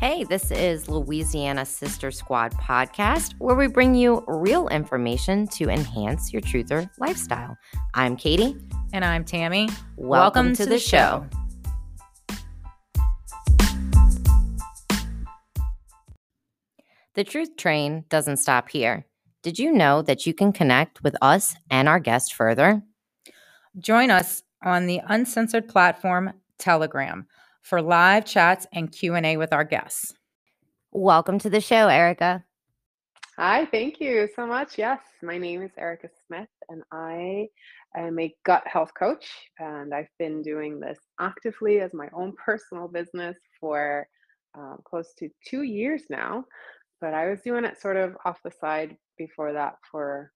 Hey, this is Louisiana Sister Squad podcast, where we bring you real information to enhance your truther lifestyle. I'm Katie. And I'm Tammy. Welcome, Welcome to, to, the, the show. show. The Truth Train doesn't stop here. Did you know that you can connect with us and our guest further? Join us on the uncensored platform Telegram for live chats and Q&A with our guests. Welcome to the show, Erika. Hi, thank you so much. Yes, my name is Erika Smith and I am a gut health coach and I've been doing this actively as my own personal business for um, close to two years now. But I was doing it sort of off the side before that for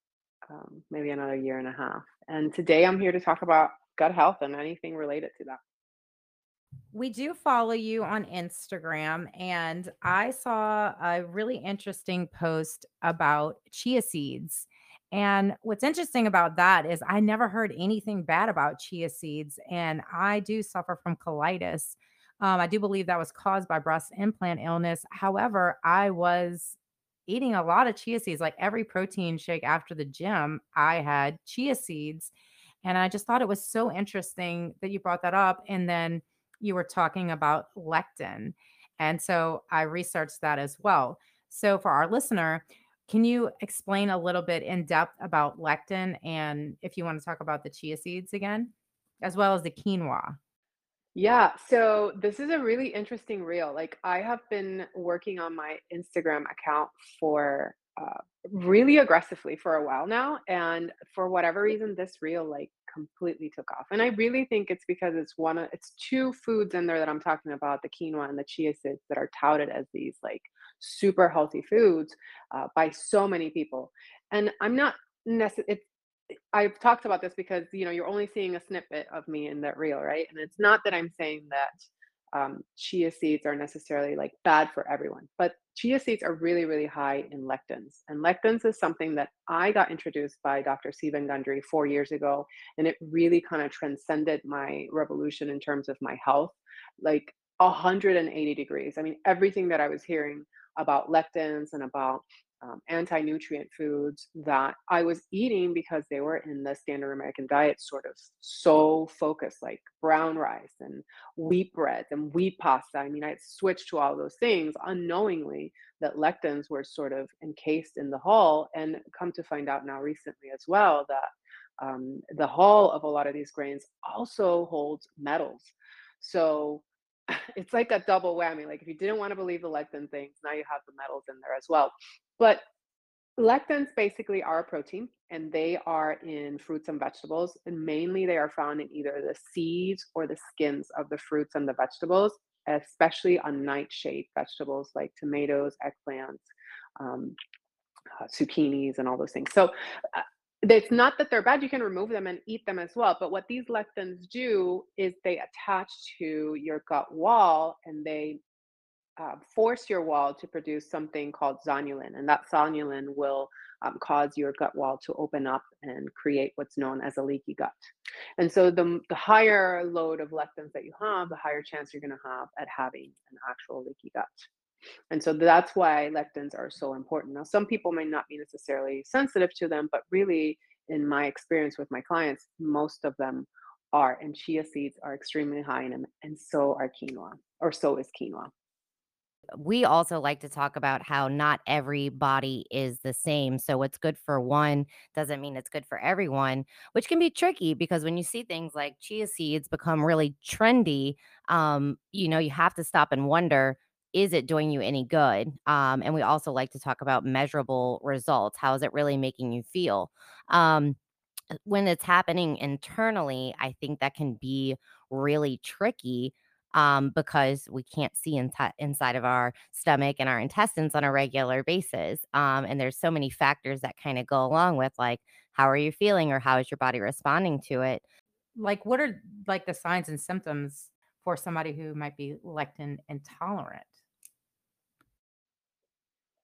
um, maybe another year and a half. And today I'm here to talk about gut health and anything related to that we do follow you on Instagram, and I saw a really interesting post about chia seeds. And what's interesting about that is I never heard anything bad about chia seeds, and I do suffer from colitis. Um, I do believe that was caused by breast implant illness. However, I was eating a lot of chia seeds, like every protein shake after the gym, I had chia seeds. And I just thought it was so interesting that you brought that up. And then you were talking about lectin. And so I researched that as well. So for our listener, can you explain a little bit in depth about lectin and if you want to talk about the chia seeds again, as well as the quinoa? Yeah, so this is a really interesting reel. Like I have been working on my Instagram account for uh, really aggressively for a while now, and for whatever reason, this reel like completely took off. And I really think it's because it's one of it's two foods in there that I'm talking about, the quinoa and the chia seeds that are touted as these like super healthy foods uh, by so many people. And I'm not necessarily I've talked about this because you know you're only seeing a snippet of me in that reel, right? And it's not that I'm saying that um, chia seeds are necessarily like bad for everyone, but chia seeds are really, really high in lectins. And lectins is something that I got introduced by Dr. Steven Gundry four years ago. And it really kind of transcended my revolution in terms of my health, like 180 degrees. I mean, everything that I was hearing about lectins and about um, anti-nutrient foods that I was eating because they were in the standard American diet, sort of so focused, like brown rice and wheat breads and wheat pasta. I mean, I switched to all those things unknowingly that lectins were sort of encased in the hull, and come to find out now recently as well that um, the hull of a lot of these grains also holds metals. So it's like a double whammy. Like if you didn't want to believe the lectin things, now you have the metals in there as well. But lectins basically are a protein and they are in fruits and vegetables. And mainly they are found in either the seeds or the skins of the fruits and the vegetables, especially on nightshade vegetables like tomatoes, eggplants, um, uh, zucchinis, and all those things. So uh, it's not that they're bad you can remove them and eat them as well but what these lectins do is they attach to your gut wall and they uh, force your wall to produce something called zonulin, and that zonulin will um, cause your gut wall to open up and create what's known as a leaky gut. And so, the, the higher load of lectins that you have, the higher chance you're going to have at having an actual leaky gut. And so that's why lectins are so important. Now, some people may not be necessarily sensitive to them, but really, in my experience with my clients, most of them are. And chia seeds are extremely high in them, and so are quinoa, or so is quinoa we also like to talk about how not every body is the same. So, what's good for one doesn't mean it's good for everyone, which can be tricky because when you see things like chia seeds become really trendy, um, you know, you have to stop and wonder is it doing you any good? Um, and we also like to talk about measurable results. How is it really making you feel? Um, when it's happening internally, I think that can be really tricky um, because we can't see in t- inside of our stomach and our intestines on a regular basis. Um, and there's so many factors that kind of go along with like, how are you feeling or how is your body responding to it? Like, what are like the signs and symptoms for somebody who might be lectin intolerant?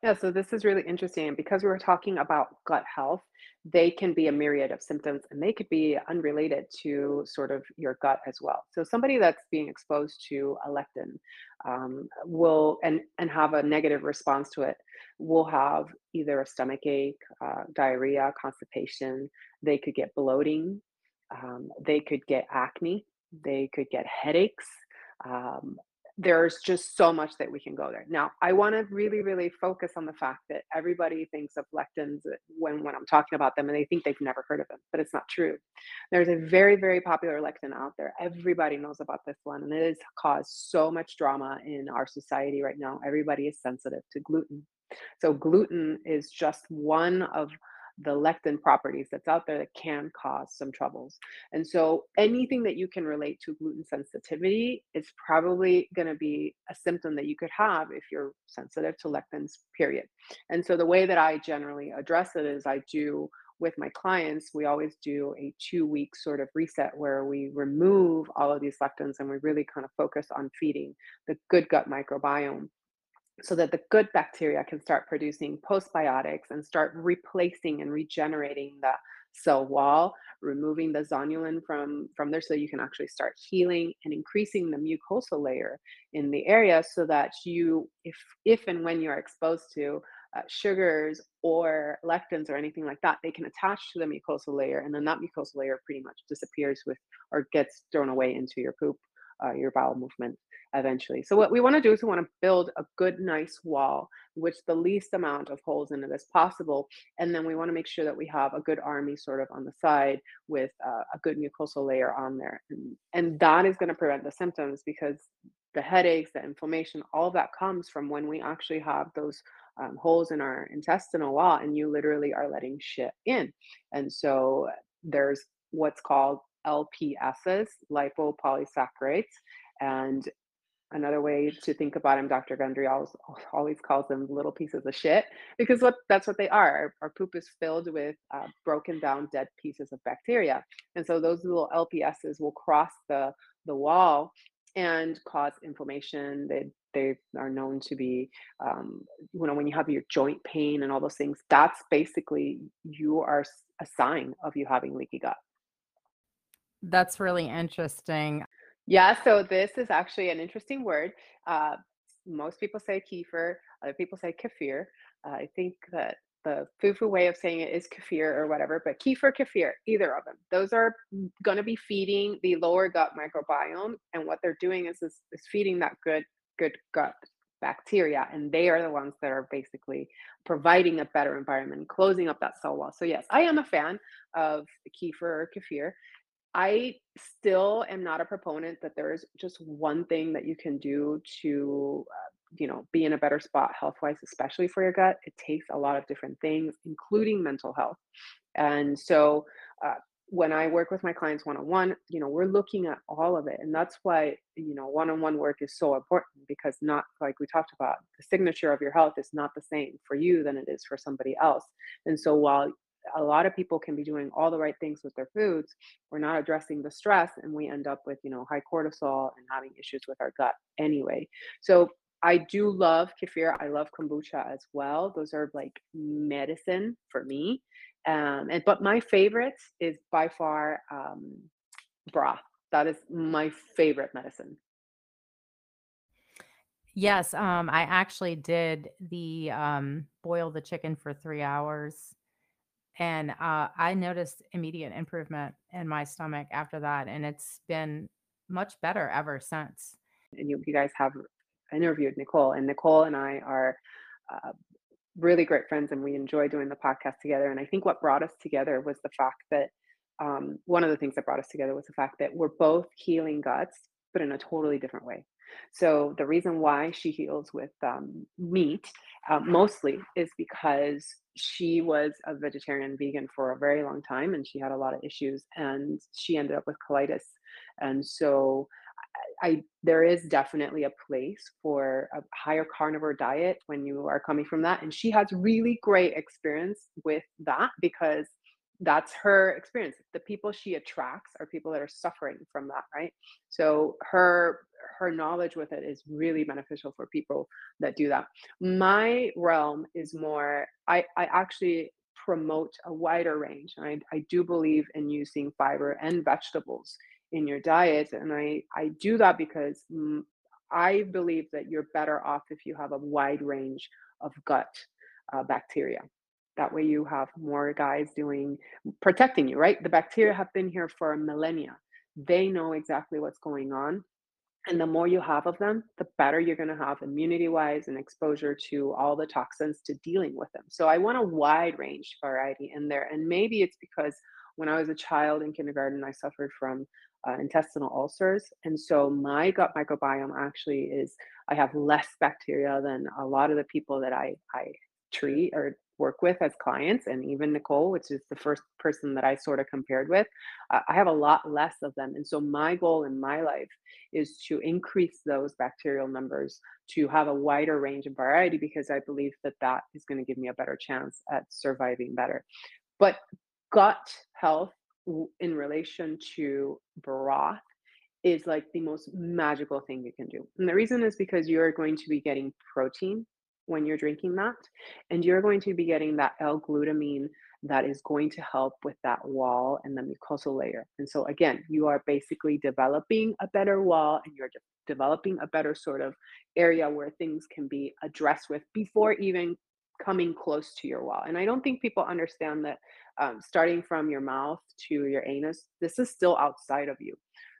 Yeah, so this is really interesting. Because we were talking about gut health, they can be a myriad of symptoms and they could be unrelated to sort of your gut as well. So somebody that's being exposed to a lectin um, will and and have a negative response to it will have either a stomach ache, uh, diarrhea, constipation. They could get bloating. Um, they could get acne. They could get headaches. Um, there's just so much that we can go there. Now, I want to really, really focus on the fact that everybody thinks of lectins when when I'm talking about them, and they think they've never heard of them, but it's not true. There's a very, very popular lectin out there. Everybody knows about this one, and it has caused so much drama in our society right now. Everybody is sensitive to gluten. So gluten is just one of the lectin properties that's out there that can cause some troubles. And so anything that you can relate to gluten sensitivity is probably going to be a symptom that you could have if you're sensitive to lectins, period. And so the way that I generally address it is I do with my clients, we always do a two week sort of reset where we remove all of these lectins and we really kind of focus on feeding the good gut microbiome so that the good bacteria can start producing postbiotics and start replacing and regenerating the cell wall removing the zonulin from from there so you can actually start healing and increasing the mucosal layer in the area so that you if if and when you're exposed to uh, sugars or lectins or anything like that they can attach to the mucosal layer and then that mucosal layer pretty much disappears with or gets thrown away into your poop uh, your bowel movement eventually. So what we want to do is we want to build a good, nice wall, which the least amount of holes in it as possible. And then we want to make sure that we have a good army sort of on the side with uh, a good mucosal layer on there. And, and that is going to prevent the symptoms because the headaches, the inflammation, all that comes from when we actually have those um, holes in our intestinal wall and you literally are letting shit in. And so there's what's called LPSs, lipopolysaccharides, and another way to think about them, Dr. Gundry always, always calls them little pieces of shit because what that's what they are. Our, poop is filled with uh, broken down dead pieces of bacteria, and so those little LPSs will cross the the wall and cause inflammation. They they are known to be, um, you know, when you have your joint pain and all those things. That's basically you are a sign of you having leaky gut. That's really interesting. Yeah, so this is actually an interesting word. Uh, most people say kefir, other people say kefir. Uh, I think that the fufu way of saying it is kefir or whatever, but kefir, kefir, either of them. Those are going to be feeding the lower gut microbiome, and what they're doing is, is is feeding that good good gut bacteria, and they are the ones that are basically providing a better environment, closing up that cell wall. So yes, I am a fan of kefir or kefir. I still am not a proponent that there is just one thing that you can do to, uh, you know, be in a better spot health wise, especially for your gut. It takes a lot of different things, including mental health. And so, uh, when I work with my clients one on one, you know, we're looking at all of it. And that's why, you know, one on one work is so important because not like we talked about, the signature of your health is not the same for you than it is for somebody else. And so while a lot of people can be doing all the right things with their foods we're not addressing the stress and we end up with you know high cortisol and having issues with our gut anyway. So i do love kefir i love kombucha as well those are like medicine for me um, and but my favorite is by far um, broth that is my favorite medicine. Yes, um, I actually did the um, boil the chicken for three hours and uh, I noticed immediate improvement in my stomach after that, and it's been much better ever since. And you, you guys have interviewed Nicole, and Nicole and I are uh, really great friends, and we enjoy doing the podcast together. And I think what brought us together was the fact that um, one of the things that brought us together was the fact that we're both healing guts, but in a totally different way. So the reason why she heals with um, meat uh, mostly is because she was a vegetarian vegan for a very long time and she had a lot of issues and she ended up with colitis and so I, there is definitely a place for a higher carnivore diet when you are coming from that and she has really great experience with that because that's her experience. The people she attracts are people that are suffering from that, right? So her her knowledge with it is really beneficial for people that do that. My realm is more I I actually promote a wider range. I, I do believe in using fiber and vegetables in your diet. And I, I do that because I believe that you're better off if you have a wide range of gut uh, bacteria. That way you have more guys doing protecting you, right? The bacteria have been here for millennia. They know exactly what's going on. And the more you have of them, the better you're going to have immunity wise and exposure to all the toxins to dealing with them. So I want a wide range variety in there. And maybe it's because when I was a child in kindergarten, I suffered from uh, intestinal ulcers. And so my gut microbiome actually is, I have less bacteria than a lot of the people that I, I treat or work with as clients and even nicole which is the first person that i sort of compared with i have a lot less of them and so my goal in my life is to increase those bacterial numbers to have a wider range of variety because i believe that that is going to give me a better chance at surviving better but gut health in relation to broth is like the most magical thing you can do. And the reason is because you're going to be getting protein when you're drinking that. And you're going to be getting that L-glutamine that is going to help with that wall and the mucosal layer. And so again, you are basically developing a better wall and you're de- developing a better sort of area where things can be addressed with before even coming close to your wall. And I don't think people understand that um, starting from your mouth to your anus, this is still outside of you.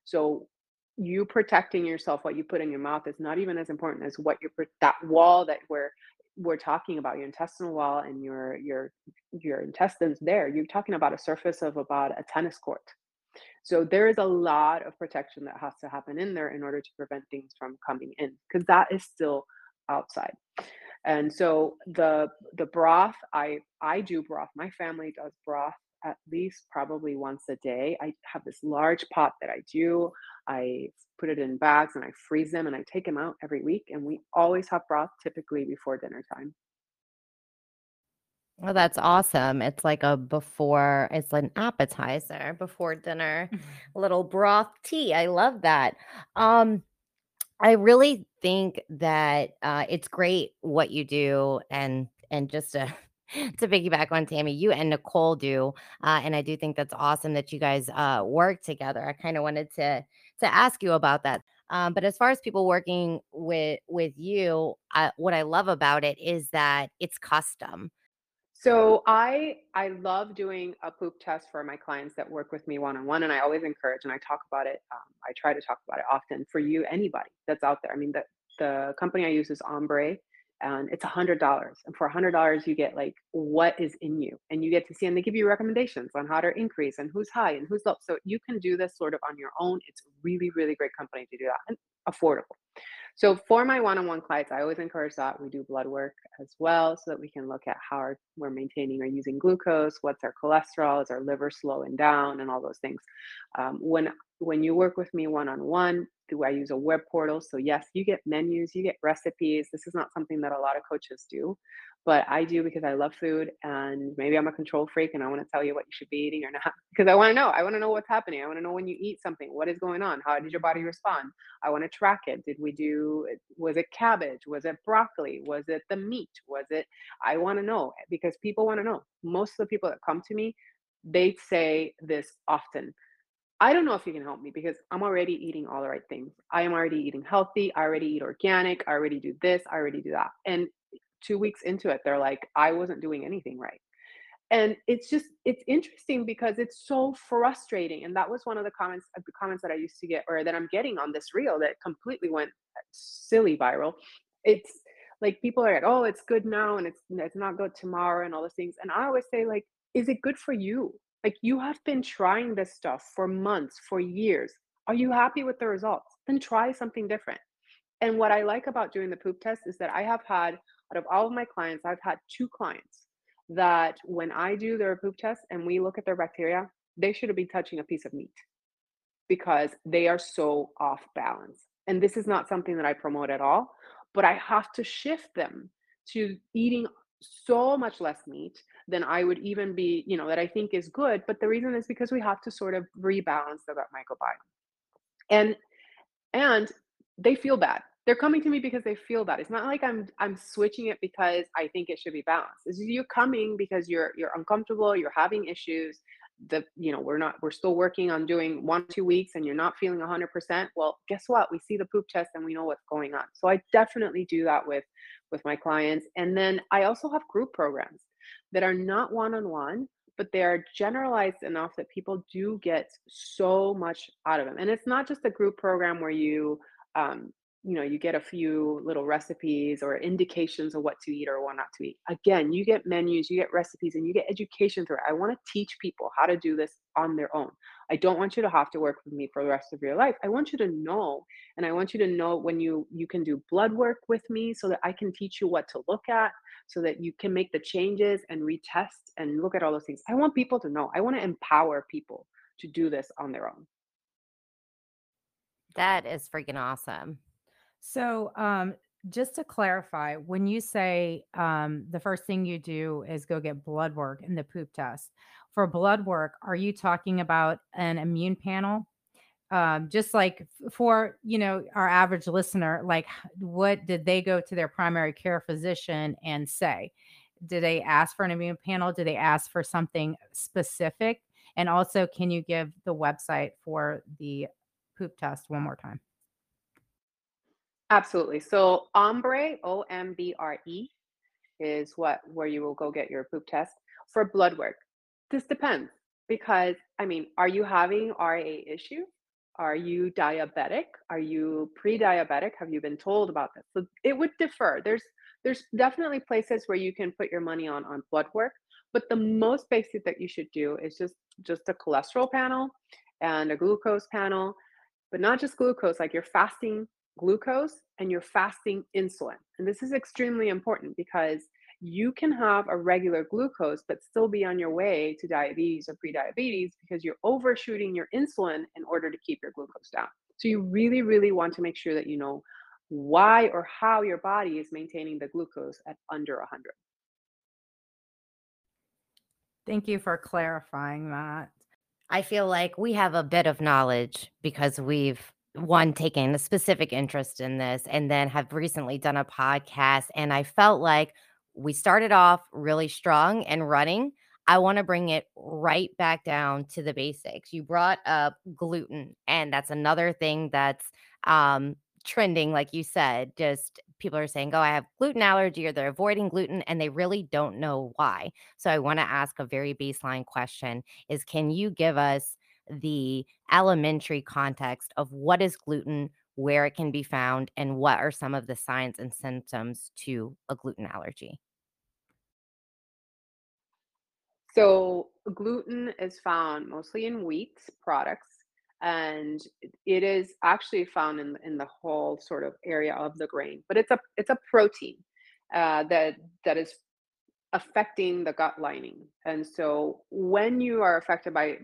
So you protecting yourself what you put in your mouth is not even as important as what you're that wall that we're we're talking about your intestinal wall and your your your intestines there you're talking about a surface of about a tennis court. So there is a lot of protection that has to happen in there in order to prevent things from coming in because that is still outside. And so the the broth i i do broth my family does broth at least probably once a day. I have this large pot that I do. I put it in bags and I freeze them and I take them out every week. And we always have broth typically before dinner time. Well, that's awesome. It's like a before, it's an appetizer before dinner, a little broth tea. I love that. Um, I really think that uh, it's great what you do, and and just to to piggyback on Tammy, you and Nicole do, uh, and I do think that's awesome that you guys uh, work together. I kind of wanted to to ask you about that. Um, but as far as people working with with you, uh, what I love about it is that it's custom. So I I love doing a poop test for my clients that work with me one on one, and I always encourage and I talk about it. Um, I try to talk about it often for you, anybody that's out there. I mean, the the company I use is Ombre and it's a hundred dollars and for a hundred dollars you get like what is in you and you get to see and they give you recommendations on how to increase and who's high and who's low so you can do this sort of on your own it's really really great company to do that and affordable so for my one-on-one clients i always encourage that we do blood work as well so that we can look at how our, we're maintaining or using glucose what's our cholesterol is our liver slowing down and all those things um, when when you work with me one-on-one do I use a web portal? So yes, you get menus, you get recipes. This is not something that a lot of coaches do, but I do because I love food and maybe I'm a control freak and I want to tell you what you should be eating or not because I want to know. I want to know what's happening. I want to know when you eat something, what is going on? How did your body respond? I want to track it. Did we do was it cabbage? Was it broccoli? Was it the meat? Was it I want to know because people want to know. Most of the people that come to me, they say this often I don't know if you can help me because I'm already eating all the right things. I am already eating healthy. I already eat organic. I already do this. I already do that. And two weeks into it, they're like, I wasn't doing anything right. And it's just, it's interesting because it's so frustrating. And that was one of the comments, uh, the comments that I used to get or that I'm getting on this reel that completely went silly viral. It's like people are like, oh, it's good now and it's it's not good tomorrow and all those things. And I always say, like, is it good for you? Like you have been trying this stuff for months, for years. Are you happy with the results? Then try something different. And what I like about doing the poop test is that I have had, out of all of my clients, I've had two clients that when I do their poop test and we look at their bacteria, they should be touching a piece of meat because they are so off balance. And this is not something that I promote at all, but I have to shift them to eating so much less meat than I would even be, you know, that I think is good. But the reason is because we have to sort of rebalance the gut microbiome. And and they feel bad. They're coming to me because they feel that. It's not like I'm I'm switching it because I think it should be balanced. This is you coming because you're you're uncomfortable, you're having issues, the you know we're not we're still working on doing one two weeks and you're not feeling 100% well guess what? We see the poop test and we know what's going on. So i definitely do that with with my clients. And then i also have group programs that are not one-on-one but they are generalized enough that people do get so much out of them. And it's not just a group program where you um, you know you get a few little recipes or indications of what to eat or what not to eat. Again you get menus you get recipes and you get education through it. I want to teach people how to do this on their own. I don't want you to have to work with me for the rest of your life. I want you to know and i want you to know when you you can do blood work with me so that i can teach you what to look at so that you can make the changes and retest and look at all those things. I want people to know. I want to empower people to do this on their own. That is freaking awesome so, um, just to clarify, when you say um, the first thing you do is go get blood work and the poop test, for blood work, are you talking about an immune panel? Um, just like for you know our average listener, like what did they go to their primary care physician and say? Did they ask for an immune panel? Did they ask for something specific? And also, can you give the website for the poop test one more time? Absolutely. So ombre, O M B R E, is what where you will go get your poop test for blood work. This depends because I mean, are you having RA issue? Are you diabetic? Are you pre-diabetic? Have you been told about this? So it would differ. There's there's definitely places where you can put your money on on blood work, but the most basic that you should do is just just a cholesterol panel and a glucose panel, but not just glucose, like your fasting glucose and you're fasting insulin. And this is extremely important because you can have a regular glucose but still be on your way to diabetes or prediabetes because you're overshooting your insulin in order to keep your glucose down. So you really, really want to make sure that you know why or how your body is maintaining the glucose at under 100. Thank you for clarifying that. I feel like we have a bit of knowledge because we've one taken a specific interest in this and then have recently done a podcast and I felt like we started off really strong and running. I want to bring it right back down to the basics. You brought up gluten and that's another thing that's um trending like you said. Just people are saying, "Oh, I have gluten allergy," or they're avoiding gluten and they really don't know why. So I want to ask a very baseline question is can you give us the elementary context of what is gluten, where it can be found, and what are some of the signs and symptoms to a gluten allergy? So, gluten is found mostly in wheat products, and it is actually found in in the whole sort of area of the grain. But it's a it's a protein uh, that that is affecting the gut lining. And so, when you are affected by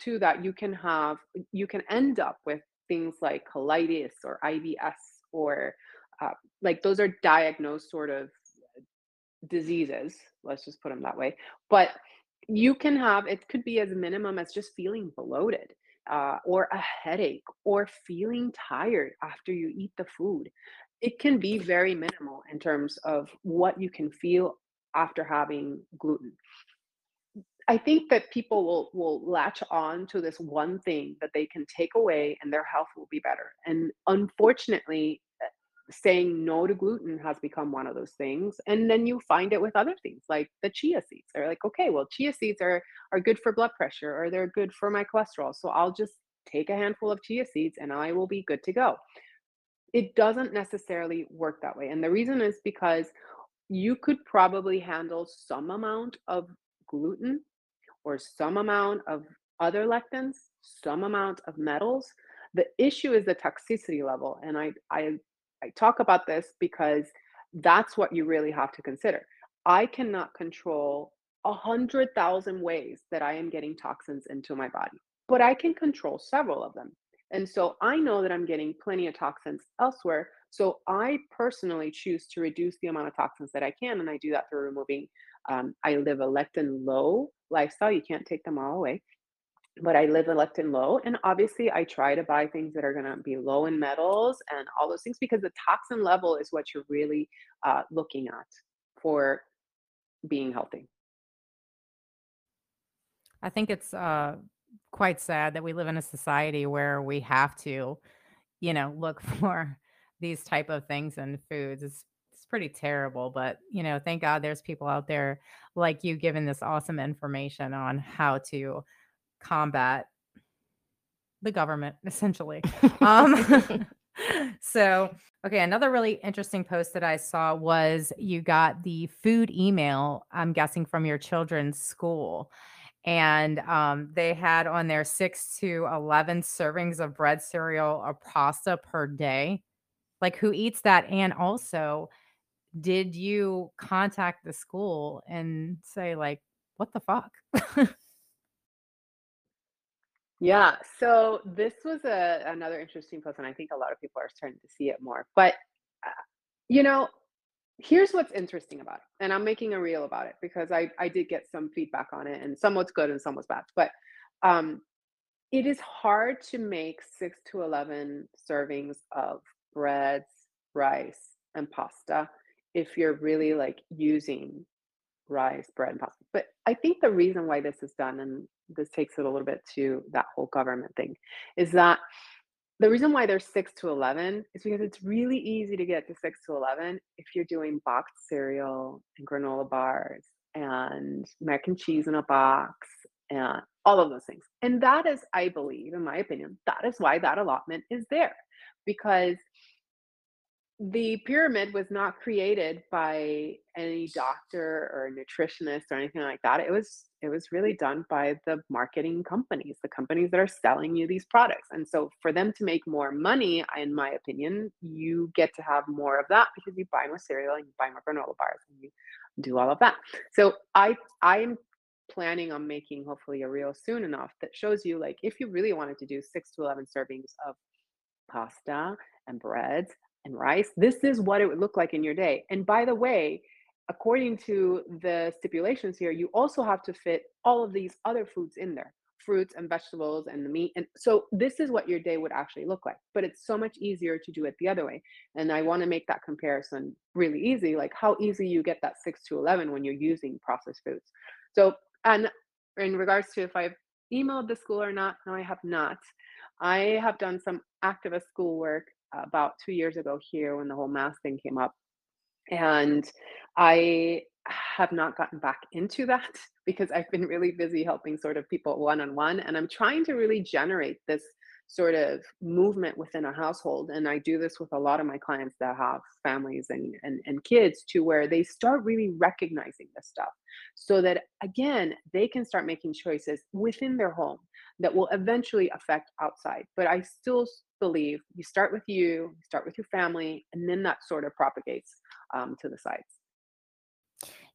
to that you can have you can end up with things like colitis or IBS or uh, like those are diagnosed sort of diseases let's just put them that way but you can have it could be as minimum as just feeling bloated uh, or a headache or feeling tired after you eat the food. It can be very minimal in terms of what you can feel after having gluten I think that people will will latch on to this one thing that they can take away and their health will be better. And unfortunately, eh, saying no to gluten has become one of those things. And then you find it with other things like the chia seeds. They're like, okay, well, chia seeds are are good for blood pressure or they're good for my cholesterol. So I'll just take a handful of chia seeds and I will be good to go. It doesn't necessarily work that way. And the reason is because you could probably handle some amount of gluten or some amount of other lectins, some amount of metals. The issue is the toxicity level. And I, I, I talk about this because that's what you really have to consider. I cannot control a hundred thousand ways that I am getting toxins into my body, but I can control several of them. And so I know that I'm getting plenty of toxins elsewhere. So I personally choose to reduce the amount of toxins that I can. And I do that through removing Um, I live a lectin low lifestyle. You can't take them all away but I live a lectin low. And obviously, I try to buy things that are going to be low in metals and all those things because the toxin level is what you're really uh, looking at for being healthy. I think it's uh, quite sad that we live in a society where we have to, you know, look for these type of things in foods. It's pretty terrible, but you know, thank God there's people out there like you giving this awesome information on how to combat the government essentially. Um, so, okay, another really interesting post that I saw was you got the food email, I'm guessing from your children's school. And um, they had on their six to 11 servings of bread, cereal, or pasta per day. Like, who eats that? And also, did you contact the school and say, like, what the fuck? Yeah, so this was a another interesting post, and I think a lot of people are starting to see it more. But uh, you know, here's what's interesting about it, and I'm making a reel about it because I I did get some feedback on it, and some was good and some was bad. But um, it is hard to make six to eleven servings of breads, rice, and pasta if you're really like using rice, bread, and pasta. But I think the reason why this is done, and this takes it a little bit to that whole government thing, is that the reason why there's 6 to 11 is because it's really easy to get to 6 to 11 if you're doing boxed cereal and granola bars and mac and cheese in a box and all of those things. And that is, I believe, in my opinion, that is why that allotment is there because the pyramid was not created by any doctor or nutritionist or anything like that. It was it was really done by the marketing companies, the companies that are selling you these products. And so for them to make more money, in my opinion, you get to have more of that because you buy more cereal and you buy more granola bars and you do all of that. So I I'm planning on making hopefully a reel soon enough that shows you like if you really wanted to do 6 to 11 servings of pasta and breads and rice. This is what it would look like in your day. And by the way, according to the stipulations here, you also have to fit all of these other foods in there fruits and vegetables and the meat. And so this is what your day would actually look like. But it's so much easier to do it the other way. And I want to make that comparison really easy, like how easy you get that 6 to 11 when you're using processed foods. So, and in regards to if I've emailed the school or not, no, I have not. I have done some activist schoolwork about two years ago here when the whole mask thing came up. And I have not gotten back into that because I've been really busy helping sort of people one on one. And I'm trying to really generate this sort of movement within a household. And I do this with a lot of my clients that have families and, and, and kids to where they start really recognizing this stuff so that, again, they can start making choices within their home that will eventually affect outside. But I still believe you start with you, start with your family, and then that sort of propagates um, to the sides.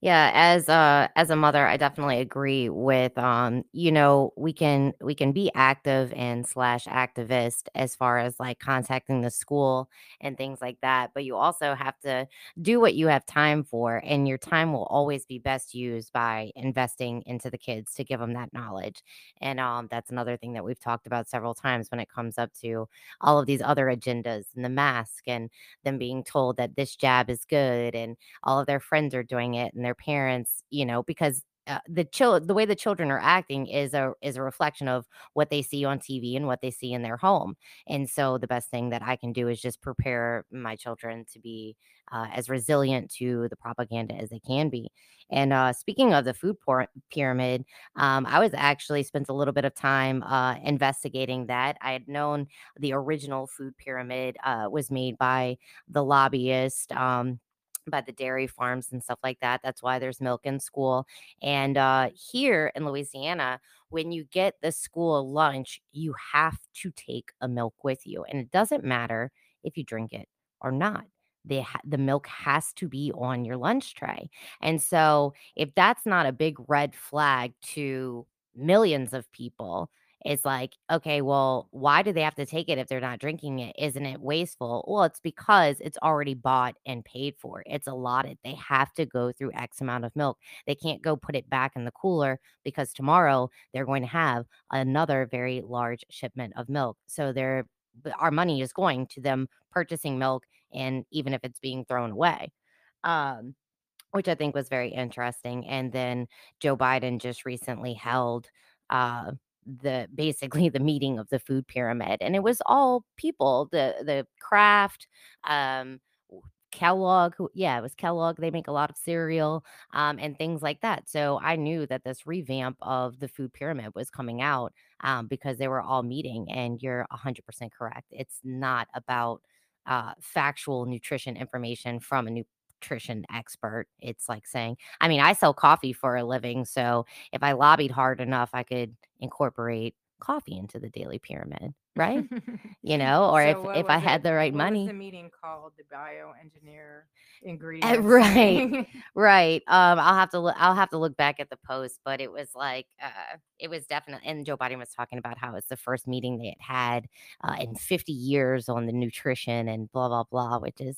Yeah, as a as a mother, I definitely agree with um, you know, we can we can be active and slash activist as far as like contacting the school and things like that, but you also have to do what you have time for, and your time will always be best used by investing into the kids to give them that knowledge. And um, that's another thing that we've talked about several times when it comes up to all of these other agendas and the mask and them being told that this jab is good and all of their friends are doing it and their parents, you know, because uh, the the way the children are acting is a is a reflection of what they see on TV and what they see in their home. And so the best thing that I can do is just prepare my children to be uh, as resilient to the propaganda as they can be. And uh, speaking of the food por- pyramid, um, I was actually spent a little bit of time uh, investigating that. I had known the original food pyramid uh, was made by the lobbyist. Um, by the dairy farms and stuff like that. That's why there's milk in school. And uh, here in Louisiana, when you get the school lunch, you have to take a milk with you. And it doesn't matter if you drink it or not. The, the milk has to be on your lunch tray. And so, if that's not a big red flag to millions of people, It's like, okay, well, why do they have to take it if they're not drinking it? Isn't it wasteful? Well, it's because it's already bought and paid for. It's allotted. They have to go through X amount of milk. They can't go put it back in the cooler because tomorrow they're going to have another very large shipment of milk. So they're our money is going to them purchasing milk and even if it's being thrown away. Um which I think was very interesting. And then Joe Biden just recently held uh, the basically the meeting of the food pyramid, and it was all people, the the Kraft um, Kellogg, yeah, it was Kellogg. They make a lot of cereal um, and things like that. So I knew that this revamp of the food pyramid was coming out um, because they were all meeting. And you're 100% correct. It's not about uh, factual nutrition information from a nutrition expert. It's like saying, I mean, I sell coffee for a living. So if I lobbied hard enough, I could incorporate coffee into the daily pyramid, right? You know, or if So what if I had it? the right money. the meeting called? The bioengineer Eh, ingredients right. Right. Um, I'll have to look I'll have to look back at the post, but it was like uh it was definitely and Joe Biden was talking about how it's the first meeting they had had uh, in 50 years on the nutrition and blah blah blah, which is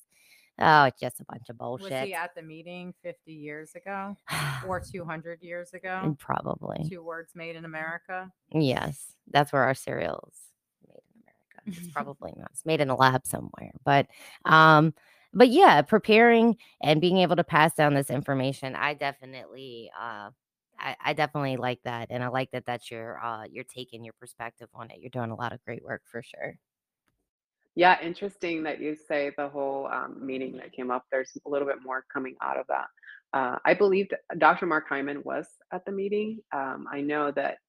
oh, it's just a bunch of bullshit. Was he at the meeting 50 years ago or 200 years ago? Probably. Two words made in America. Yes, that's where our cereal's made in America. It's probably not. It's made in a lab somewhere. But um but yeah, preparing and being able to pass down this information, I definitely uh I, I definitely like that. And I like that that's your uh you're taking your perspective on it. You're doing a lot of great work for sure. Yeah, interesting that you say the whole um, meeting that came up. There's a little bit more coming out of that. Uh, I believe Dr. Mark Hyman was at the meeting. Um, I know that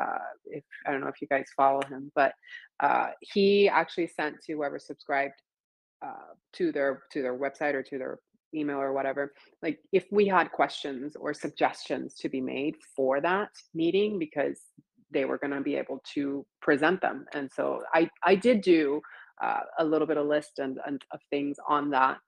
uh, if I don't know if you guys follow him, but uh, he actually sent to whoever subscribed uh, to their to their website or to their email or whatever like if we had questions or suggestions to be made for that meeting because they were going to be able to present them and so i i did do uh, a little bit of list and, and of things on that.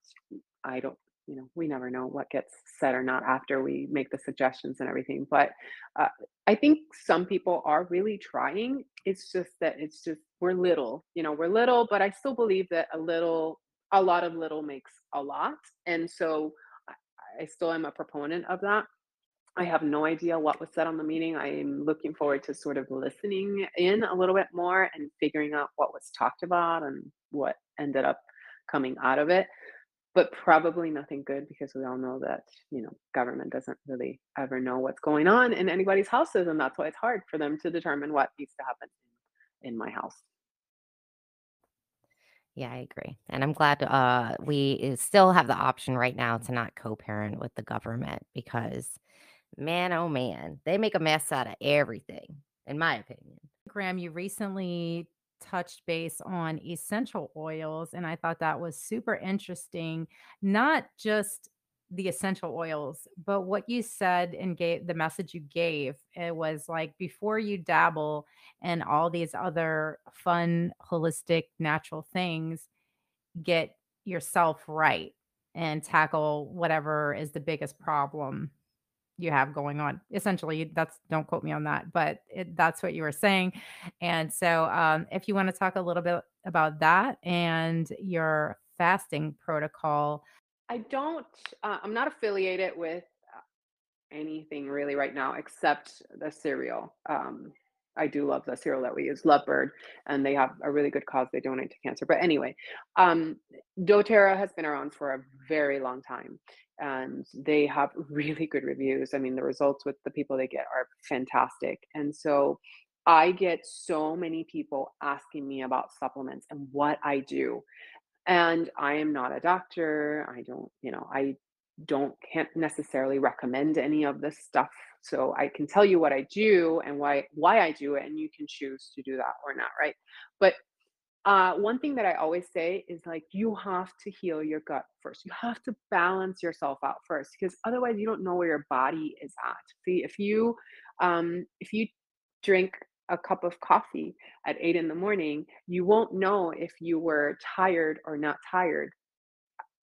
I don't you know we never know what gets said or not after we make the suggestions and everything but uh, i think some people are really trying. It's just that it's just we're little you know we're little but i still believe that a little a lot of little makes a lot and so i, still am a proponent of that i have no idea what was said on the meeting i am looking forward to sort of listening in a little bit more and figuring out what was talked about and what ended up coming out of it but probably nothing good because we all know that you know government doesn't really ever know what's going on in anybody's houses and that's why it's hard for them to determine what needs to happen in my house Yeah, I agree. And I'm glad uh we uh, still have the option right now to not co-parent with the government because man, oh man, they make a mess out of everything, in my opinion. Graham, you recently touched base on essential oils, and I thought that was super interesting. Not just the essential oils, but what you said and gave the message you gave. It was like before you dabble in all these other fun, holistic, natural things, get yourself right and tackle whatever is the biggest problem you have going on. Essentially, that's don't quote me on that, but it, that's what you were saying. And so, um, if you want to talk a little bit about that and your fasting protocol, i don't uh, i'm not affiliated with anything really right now except the cereal. Um, I do love the cereal that we use, Lovebird, and they have a really good cause. They donate to cancer. But anyway, um, doTERRA has been around for a very long time, and they have really good reviews. I mean, the results with the people they get are fantastic. And so I get so many people asking me about supplements and what I do. And I am not a doctor. I don't, you know, I don't can't necessarily recommend any of this stuff. So I can tell you what I do and why why I do it, and you can choose to do that or not, right? But uh, one thing that I always say is like you have to heal your gut first. You have to balance yourself out first, because otherwise you don't know where your body is at. See, if you um, if you drink a cup of coffee at eight in the morning, you won't know if you were tired or not tired,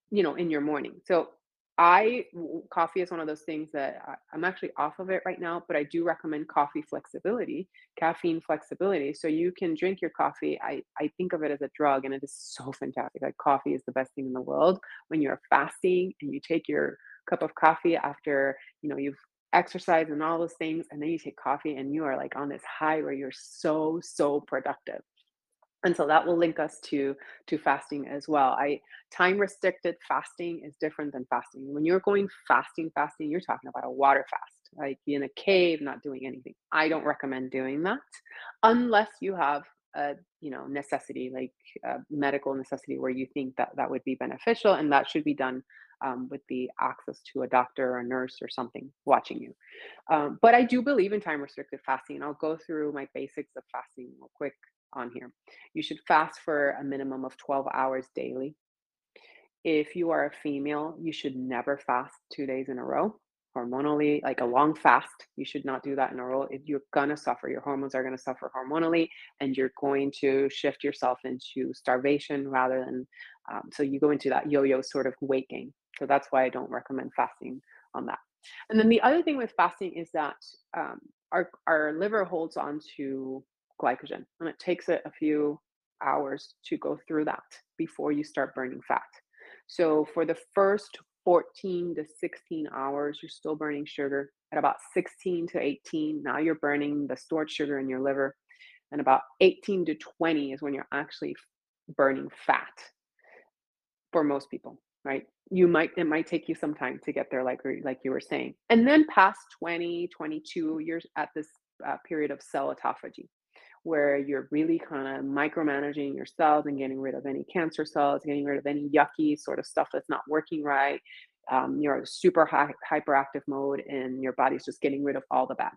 you know, in your morning. So I coffee is one of those things that I, I'm actually off of it right now, but I do recommend coffee flexibility, caffeine flexibility. So you can drink your coffee. I, I think of it as a drug and it is so fantastic. Like coffee is the best thing in the world when you're fasting and you take your cup of coffee after, you know, you've exercised and all those things, and then you take coffee and you are like on this high where you're so, so productive and so that will link us to to fasting as well. I time restricted fasting is different than fasting. When you're going fasting fasting you're talking about a water fast like in a cave not doing anything. I don't recommend doing that unless you have a you know necessity like a medical necessity where you think that that would be beneficial and that should be done um, with the access to a doctor or a nurse or something watching you. Um, but i do believe in time restricted fasting and i'll go through my basics of fasting real quick on here. You should fast for a minimum of 12 hours daily. If you are a female, you should never fast two days in a row. Hormonally, like a long fast, you should not do that in a row. If you're gonna suffer, your hormones are gonna suffer hormonally, and you're going to shift yourself into starvation rather than. Um, so you go into that yo-yo sort of weight gain. So that's why I don't recommend fasting on that. And then the other thing with fasting is that um, our our liver holds on to glycogen. And it takes it a few hours to go through that before you start burning fat. So for the first 14 to 16 hours, you're still burning sugar. At about 16 to 18, now you're burning the stored sugar in your liver. And about 18 to 20 is when you're actually burning fat for most people, right? You might, it might take you some time to get there, like, like you were saying. And then past 20, 22, you're at this uh, period of cell autophagy where you're really kind of micromanaging your cells and getting rid of any cancer cells, getting rid of any yucky sort of stuff that's not working right. Um, you're in a super high, hyperactive mode and your body's just getting rid of all the bad.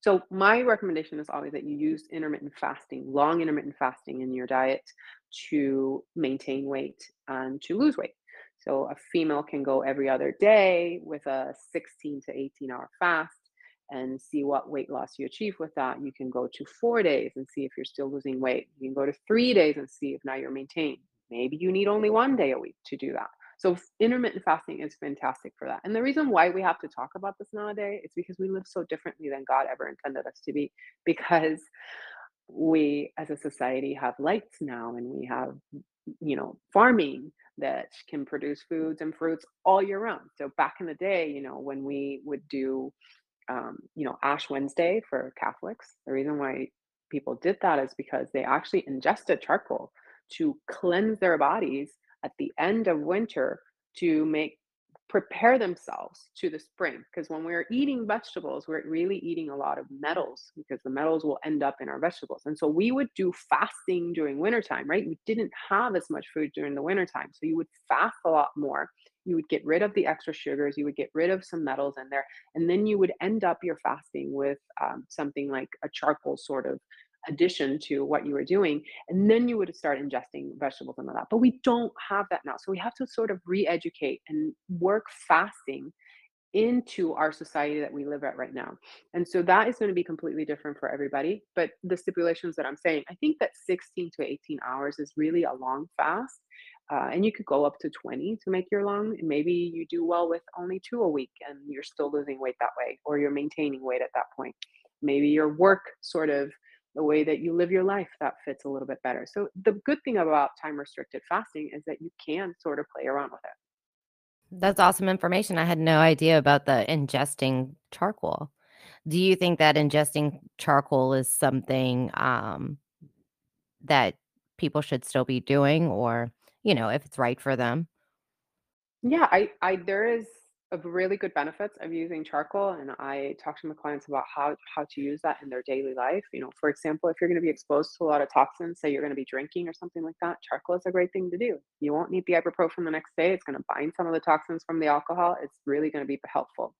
So my recommendation is always that you use intermittent fasting, long intermittent fasting in your diet to maintain weight and to lose weight. So a female can go every other day with a 16 to 18 hour fast and see what weight loss you achieve with that. You can go to four days and see if you're still losing weight. You can go to three days and see if now you're maintained. Maybe you need only one day a week to do that. So intermittent fasting is fantastic for that. And the reason why we have to talk about this nowadays is because we live so differently than God ever intended us to be. Because we as a society have lights now and we have you know farming that can produce foods and fruits all year round so back in the day you know when we would do um, you know, Ash Wednesday for Catholics. The reason why people did that is because they actually ingested charcoal to cleanse their bodies at the end of winter to make prepare themselves to the spring. Because when we're eating vegetables we're really eating a lot of metals because the metals will end up in our vegetables. And so we would do fasting during wintertime right? We didn't have as much food during the wintertime so you would fast a lot more you would get rid of the extra sugars, you would get rid of some metals in there, and then you would end up your fasting with um, something like a charcoal sort of addition to what you were doing and then you would start ingesting vegetables and all that but we don't have that now so we have to sort of re-educate and work fasting into our society that we live at right now. And so that is going to be completely different for everybody. But the stipulations that I'm saying, I think that 16 to 18 hours is really a long fast. Uh, and you could go up to 20 to make your long. Maybe you do well with only two a week and you're still losing weight that way, or you're maintaining weight at that point. Maybe your work sort of the way that you live your life that fits a little bit better. So the good thing about time restricted fasting is that you can sort of play around with it. That's awesome information. I had no idea about the ingesting charcoal. Do you think that ingesting charcoal is something um, that people should still be doing, or you know, if it's right for them? Yeah, I, I there is a really good benefits of using charcoal, and I talk to my clients about how how to use that in their daily life. You know, for example, if you're going to be exposed to a lot of toxins, say you're going to be drinking or something like that, charcoal is a great thing to do. You won't need the ibuprofen the next day. It's going to bind some of the toxins from the alcohol. It's really going to be helpful.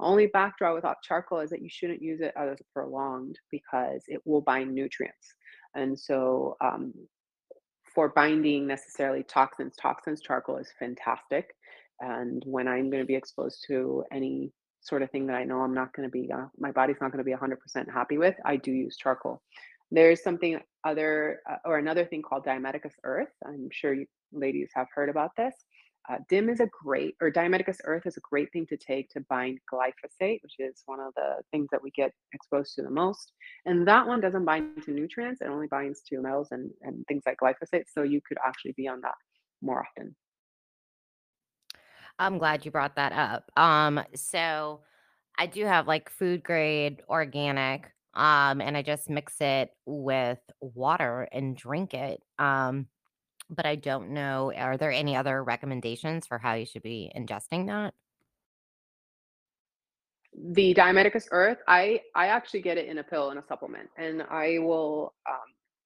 Only backdraw without charcoal is that you shouldn't use it as prolonged because it will bind nutrients. And so, um, for binding necessarily toxins, toxins charcoal is fantastic and when i'm going to be exposed to any sort of thing that i know i'm not going to be uh, my body's not going to be 100% happy with i do use charcoal. There's something other uh, or another thing called diatomaceous earth i'm sure you ladies have heard about this. Uh, dim is a great or diatomaceous earth is a great thing to take to bind glyphosate which is one of the things that we get exposed to the most and that one doesn't bind to nutrients it only binds to metals and, and things like glyphosate so you could actually be on that more often I'm glad you brought that up. Um, so I do have like food grade organic, um, and I just mix it with water and drink it. Um, but I don't know, are there any other recommendations for how you should be ingesting that? the diatomaceous earth i i actually get it in a pill and a supplement and i will um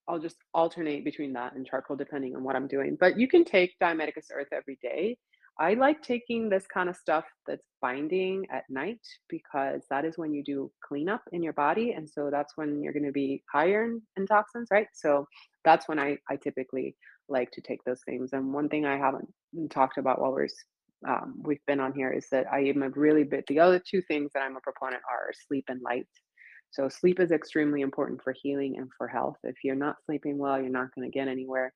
i'll just alternate between that and charcoal depending on what i'm doing but you can take diatomaceous earth every day i like taking this kind of stuff that's binding at night because that is when you do cleanup in your body and so that's when you're going to be higher in, in toxins right so that's when i i typically like to take those things and one thing i haven't talked about while we're um, we've been on here is that I am a really bit, the other two things that I'm a proponent are sleep and light. So sleep is extremely important for healing and for health. If you're not sleeping well, you're not going to get anywhere.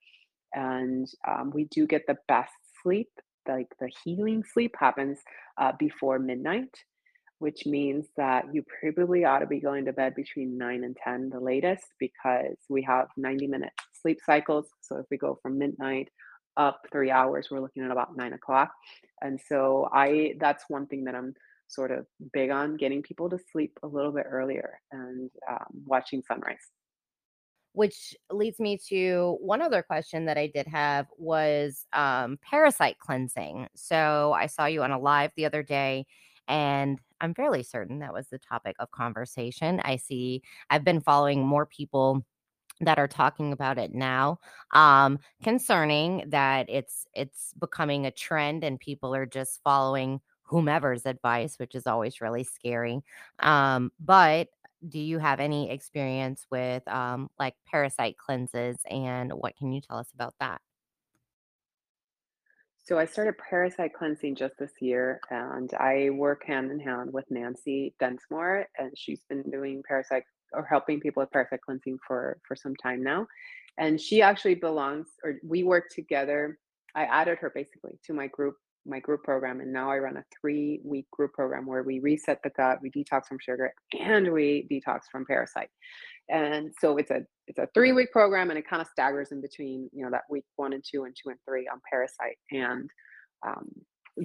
And um, we do get the best sleep, like the healing sleep happens uh, before midnight, which means that you probably ought to be going to bed between 9 and 10, the latest, because we have 90 minute sleep cycles. So if we go from midnight up three hours, we're looking at about nine o'clock. And so I that's one thing that I'm sort of big on getting people to sleep a little bit earlier and um, watching sunrise. Which leads me to one other question that I did have was um, parasite cleansing. So I saw you on a live the other day, and I'm fairly certain that was the topic of conversation. I see I've been following more people that are talking about it now um concerning that it's it's becoming a trend and people are just following whomever's advice which is always really scary um but do you have any experience with um like parasite cleanses and what can you tell us about that So I started parasite cleansing just this year, and I work hand in hand with Nancy Densmore, and she's been doing parasite or helping people with parasite cleansing for for some time now. And she actually belongs, or we work together. I added her basically to my group, my group program, and now I run a three week group program where we reset the gut, we detox from sugar, and we detox from parasite. And so it's a it's a three week program, and it kind of staggers in between, you know, that week one and two and two and three on parasite and um,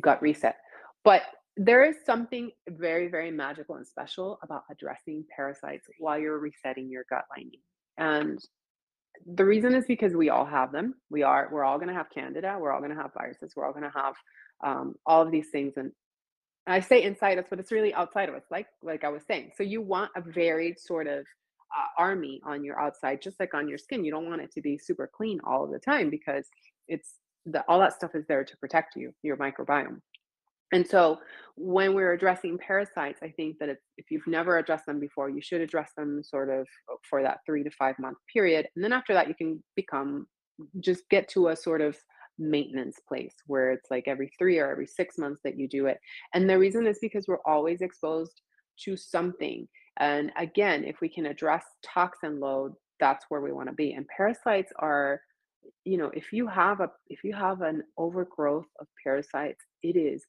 gut reset. But there is something very, very magical and special about addressing parasites while you're resetting your gut lining. And the reason is because we all have them. We are we're all going to have candida. We're all going to have viruses. We're all going to have um, all of these things. And I say inside us, but it's really outside of us. Like like I was saying. So you want a varied sort of uh, army on your outside, just like on your skin. You don't want it to be super clean all of the time because it's the all that stuff is there to protect you, your microbiome. And so when we're addressing parasites, I think that if, you've never addressed them before, you should address them sort of uh, for that three to five month period. And then after that, you can become just get to a sort of maintenance place where it's like every three or every six months that you do it. And the reason is because we're always exposed to something. And again, if we can address toxin load, that's where we want to be. And parasites are you know if you have a if you have an overgrowth of parasites it is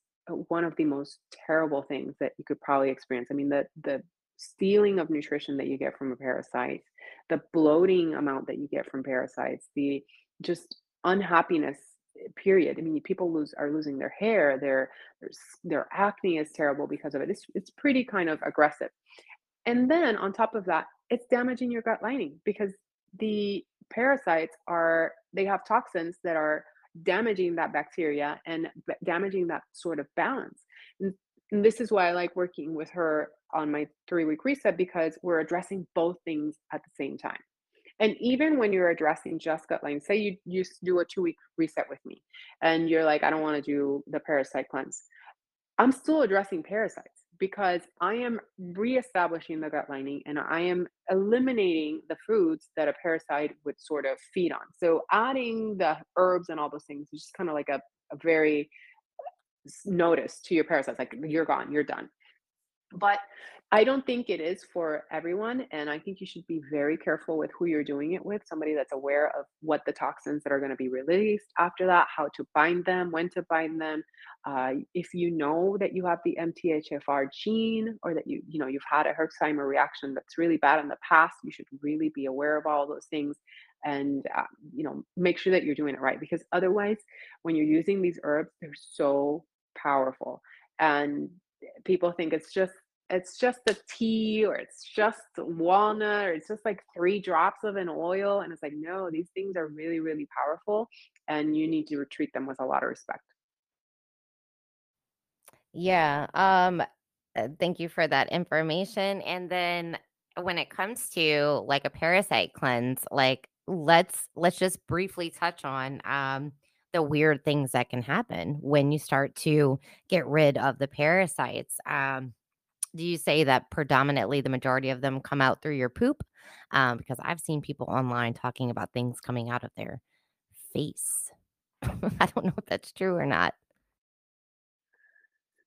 one of the most terrible things that you could probably experience. I mean, the the stealing of nutrition that you get from a parasite, the bloating amount that you get from parasites, the just unhappiness eh, period. I mean, people lose are losing their hair, their their, their acne is terrible because of it. It's it's pretty kind of aggressive. And then on top of that, it's damaging your gut lining because the parasites are they have toxins that are damaging that bacteria and b- damaging that sort of balance. And, and this is why I like working with her on my three week reset because we're addressing both things at the same time. And even when you're addressing just gut line, say you you do a two week reset with me, and you're like, I don't want to do the parasite cleanse. I'm still addressing parasites because I am reestablishing the gut lining and I am eliminating the foods that a parasite would sort of feed on. So adding the herbs and all those things is just kind of like a, a very uh, notice to your parasites, like you're gone, you're done. But I don't think it is for everyone, and I think you should be very careful with who you're doing it with. Somebody that's aware of what the toxins that are going to be released after that, how to bind them, when to bind them. Uh, if you know that you have the MTHFR gene, or that you you know you've had a Herxheimer reaction that's really bad in the past, you should really be aware of all those things, and uh, you know make sure that you're doing it right. Because otherwise, when you're using these herbs, they're so powerful, and people think it's just it's just a tea or it's just walnut or it's just like three drops of an oil and it's like no these things are really really powerful and you need to treat them with a lot of respect Yeah. Um, uh, thank you for that information. And then when it comes to like a parasite cleanse, like let's let's just briefly touch on um the weird things that can happen when you start to get rid of the parasites. Um, do you say that predominantly the majority of them come out through your poop? Um, because I've seen people online talking about things coming out of their face. I don't know if that's true or not.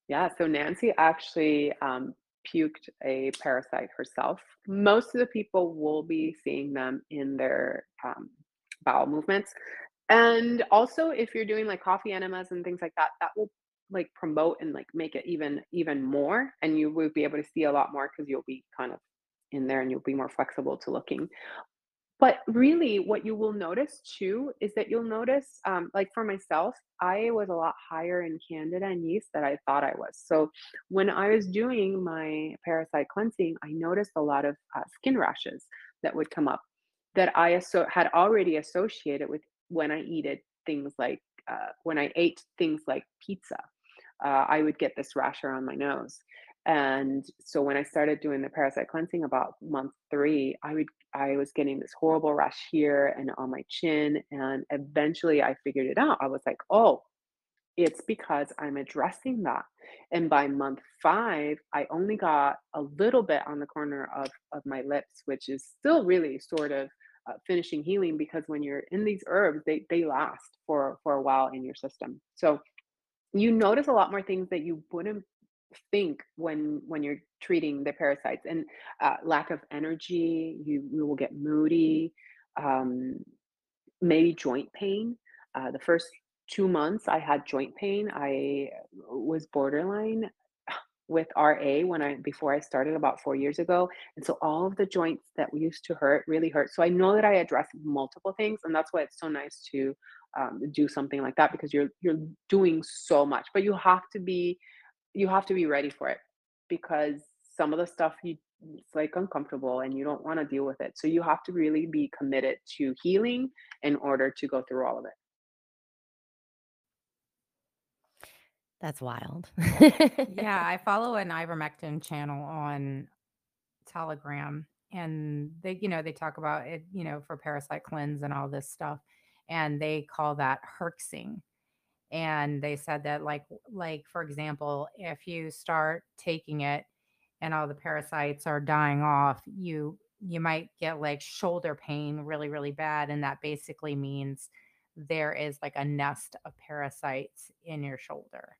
Yeah, so Nancy actually um, puked a parasite herself. Most of the people will be seeing them in their um, bowel movements. And also, if you're doing like coffee enemas and things like that, that will like promote and like make it even even more. And you will be able to see a lot more because you'll be kind of in there and you'll be more flexible to looking. But really, what you will notice too is that you'll notice, um, like for myself, I was a lot higher in candida and yeast than I thought I was. So when I was doing my parasite cleansing, I noticed a lot of uh, skin rashes that would come up that I asso- had already associated with when I eat things like uh, when I ate things like pizza. Uh, I would get this rash around my nose. And so when I started doing the parasite cleansing about month three, I would I was getting this horrible rash here and on my chin. And eventually I figured it out. I was like, oh, it's because I'm addressing that. And by month five, I only got a little bit on the corner of, of my lips, which is still really sort of uh, finishing healing because when you're in these herbs, they, they last for, for a while in your system. So you notice a lot more things that you wouldn't think when when you're treating the parasites and uh, lack of energy you, you will get moody um, maybe joint pain. Uh, the first two months i had joint pain i was borderline with ra when i before i started about four years ago and so all of the joints that used to hurt really hurt. So i know that i address multiple things and that's why it's so nice to um, do something like that because you're you're doing so much but you have to be you have to be ready for it because some of the stuff you it's like uncomfortable and you don't want to deal with it so you have to really be committed to healing in order to go through all of it That's wild. Yeah, I follow an ivermectin channel on Telegram and they, you know, they talk about it, you know, for parasite cleanse and all this stuff. And they call that herxing. And they said that like like for example, if you start taking it and all the parasites are dying off, you you might get like shoulder pain really, really bad. And that basically means there is like a nest of parasites in your shoulder.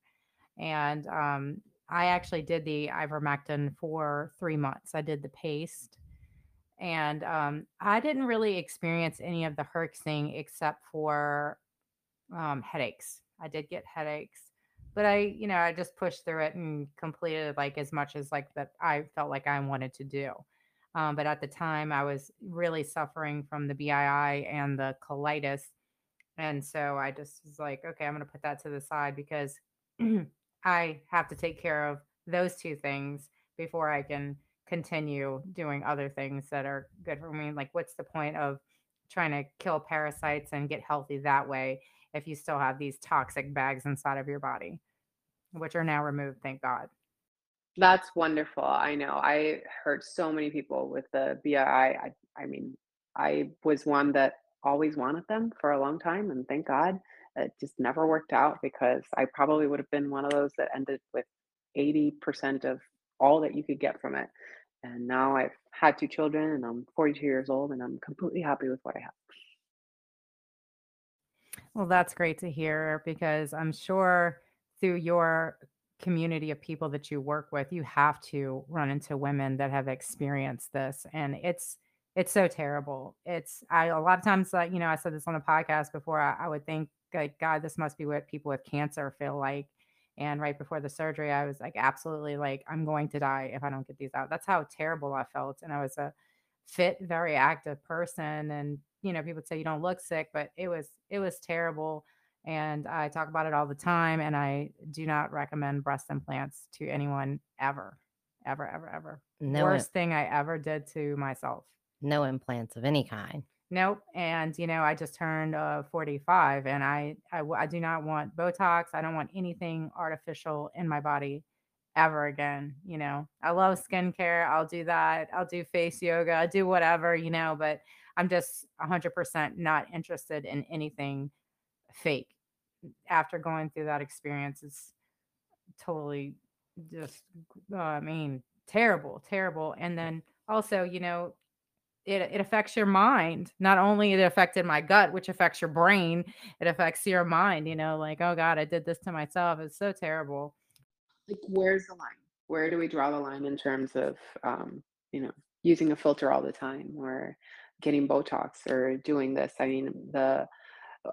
And um, I actually did the ivermectin for three months. I did the paste, and um, I didn't really experience any of the herxing except for um, headaches. I did get headaches, but I, you know, I just pushed through it and completed like as much as like that I felt like I wanted to do. Um, but at the time, I was really suffering from the BII and the colitis, and so I just was like, okay, I'm going to put that to the side because I have to take care of those two things before I can continue doing other things that are good for me. Like, what's the point of trying to kill parasites and get healthy that way if you still have these toxic bags inside of your body, which are now removed, thank God. that's wonderful i know i heard so many people with the bii i i mean i was one that always wanted them for a long time and thank god it just never worked out because i probably would have been one of those that ended with 80% of all that you could get from it and now i've had two children and i'm 42 years old and i'm completely happy with what i have Well, that's great to hear because I'm sure through your community of people that you work with, you have to run into women that have experienced this, and it's it's so terrible. It's I a lot of times, like you know, I said this on a podcast before. I, I would think, like, God, this must be what people with cancer feel like. And right before the surgery, I was like, absolutely, like, I'm going to die if I don't get these out. That's how terrible I felt. And I was a fit, very active person. And you know, people would say you don't look sick, but it was it was terrible and I talk about it all the time. And I do not recommend breast implants to anyone ever, ever, ever, ever. No, Worst thing I ever did to myself. no implants of any kind. Nope. And you know, I just turned uh, 45, and I, I i do not want Botox. I don't want anything artificial in my body ever again. You know, I love skincare. I'll do that. I'll do face yoga. I'll do whatever. You know, but I'm just 100% not interested in anything fake after going through that experience it's totally just uh, i mean terrible terrible and then also you know it, it affects your mind not only it affected my gut which affects your brain it affects your mind you know like oh god i did this to myself it's so terrible Like, where's the line? Where do we draw the line in terms of, um, you know, using a filter all the time or getting Botox or doing this? I mean, the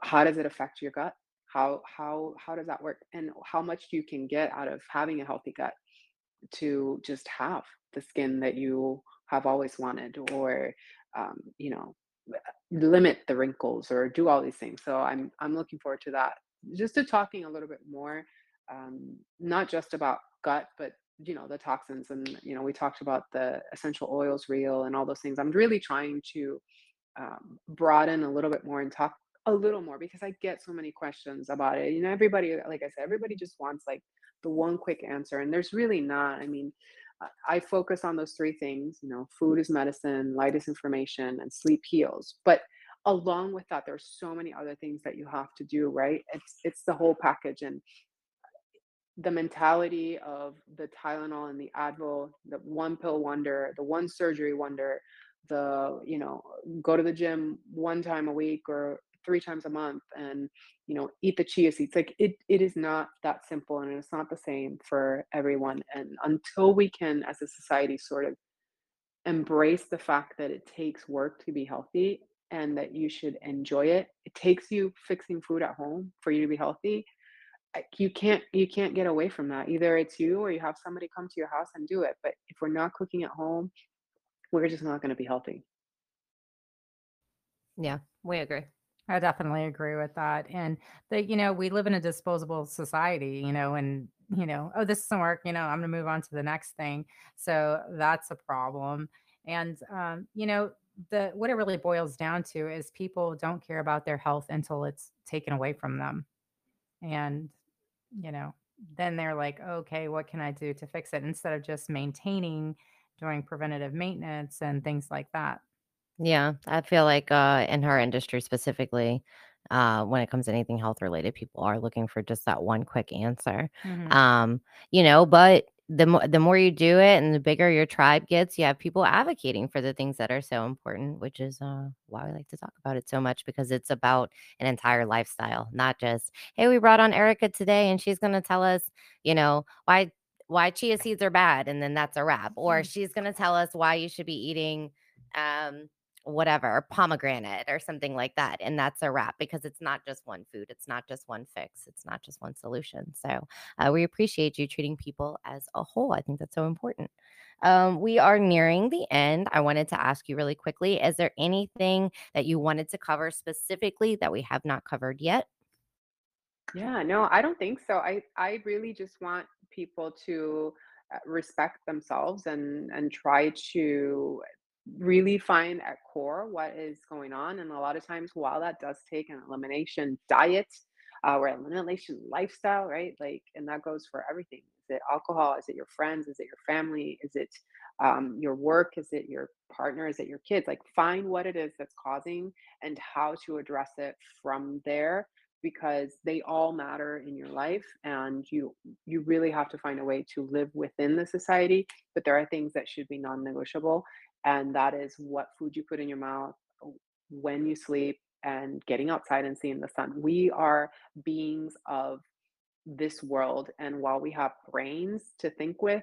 how does it affect your gut? How how how does that work? And how much you can get out of having a healthy gut to just have the skin that you have always wanted, or um, you know, limit the wrinkles or do all these things. So I'm I'm looking forward to that. Just to talking a little bit more, um, not just about gut, but you know the toxins and you know we talked about the essential oils reel and all those things. I'm really trying to um, broaden a little bit more and talk a little more because I get so many questions about it. You know, everybody, like I said, everybody just wants like the one quick answer, and there's really not. I mean, I focus on those three things. You know, food is medicine, light is information, and sleep heals. But along with that, there's so many other things that you have to do. Right? It's it's the whole package, and the mentality of the Tylenol and the Advil, the one pill wonder, the one surgery wonder, the, you know, go to the gym one time a week or three times a month and, you know, eat the chia seeds. Like it it is not that simple and it's not the same for everyone. And until we can as a society sort of embrace the fact that it takes work to be healthy and that you should enjoy it. It takes you fixing food at home for you to be healthy you can't you can't get away from that. Either it's you or you have somebody come to your house and do it. But if we're not cooking at home, we're just not going to be healthy. Yeah, we agree. I definitely agree with that. And that, you know, we live in a disposable society, you know, and, you know, oh, this doesn't work, you know, I'm going to move on to the next thing. So that's a problem. And, um, you know, the what it really boils down to is people don't care about their health until it's taken away from them. And, you know, then they're like, okay, what can I do to fix it? Instead of just maintaining, doing preventative maintenance and things like that. Yeah, I feel like uh, in her industry specifically, uh, when it comes to anything health related, people are looking for just that one quick answer. hmm Um, you know, but the more the more you do it and the bigger your tribe gets, you have people advocating for the things that are so important, which is uh, why we like to talk about it so much because it's about an entire lifestyle, not just, hey, we brought on Erika today and she's going to tell us, you know, why why chia seeds are bad and then that's a wrap or she's going to tell us why you should be eating um whatever pomegranate or something like that and that's a wrap because it's not just one food it's not just one fix it's not just one solution so uh, we appreciate you treating people as a whole i think that's so important um, we are nearing the end i wanted to ask you really quickly is there anything that you wanted to cover specifically that we have not covered yet Yeah, no, I don't think so. I I really just want people to uh, respect themselves and and try to really find at core what is going on. And a lot of times, while that does take an elimination diet uh, or elimination lifestyle, right? Like, and that goes for everything. Is it alcohol? Is it your friends? Is it your family? Is it um, your work? Is it your partner? Is it your kids? Like, find what it is that's causing and how to address it from there because they all matter in your life and you you really have to find a way to live within the society but there are things that should be non-negotiable and that is what food you put in your mouth when you sleep and getting outside and seeing the sun we are beings of this world. And while we have brains to think with,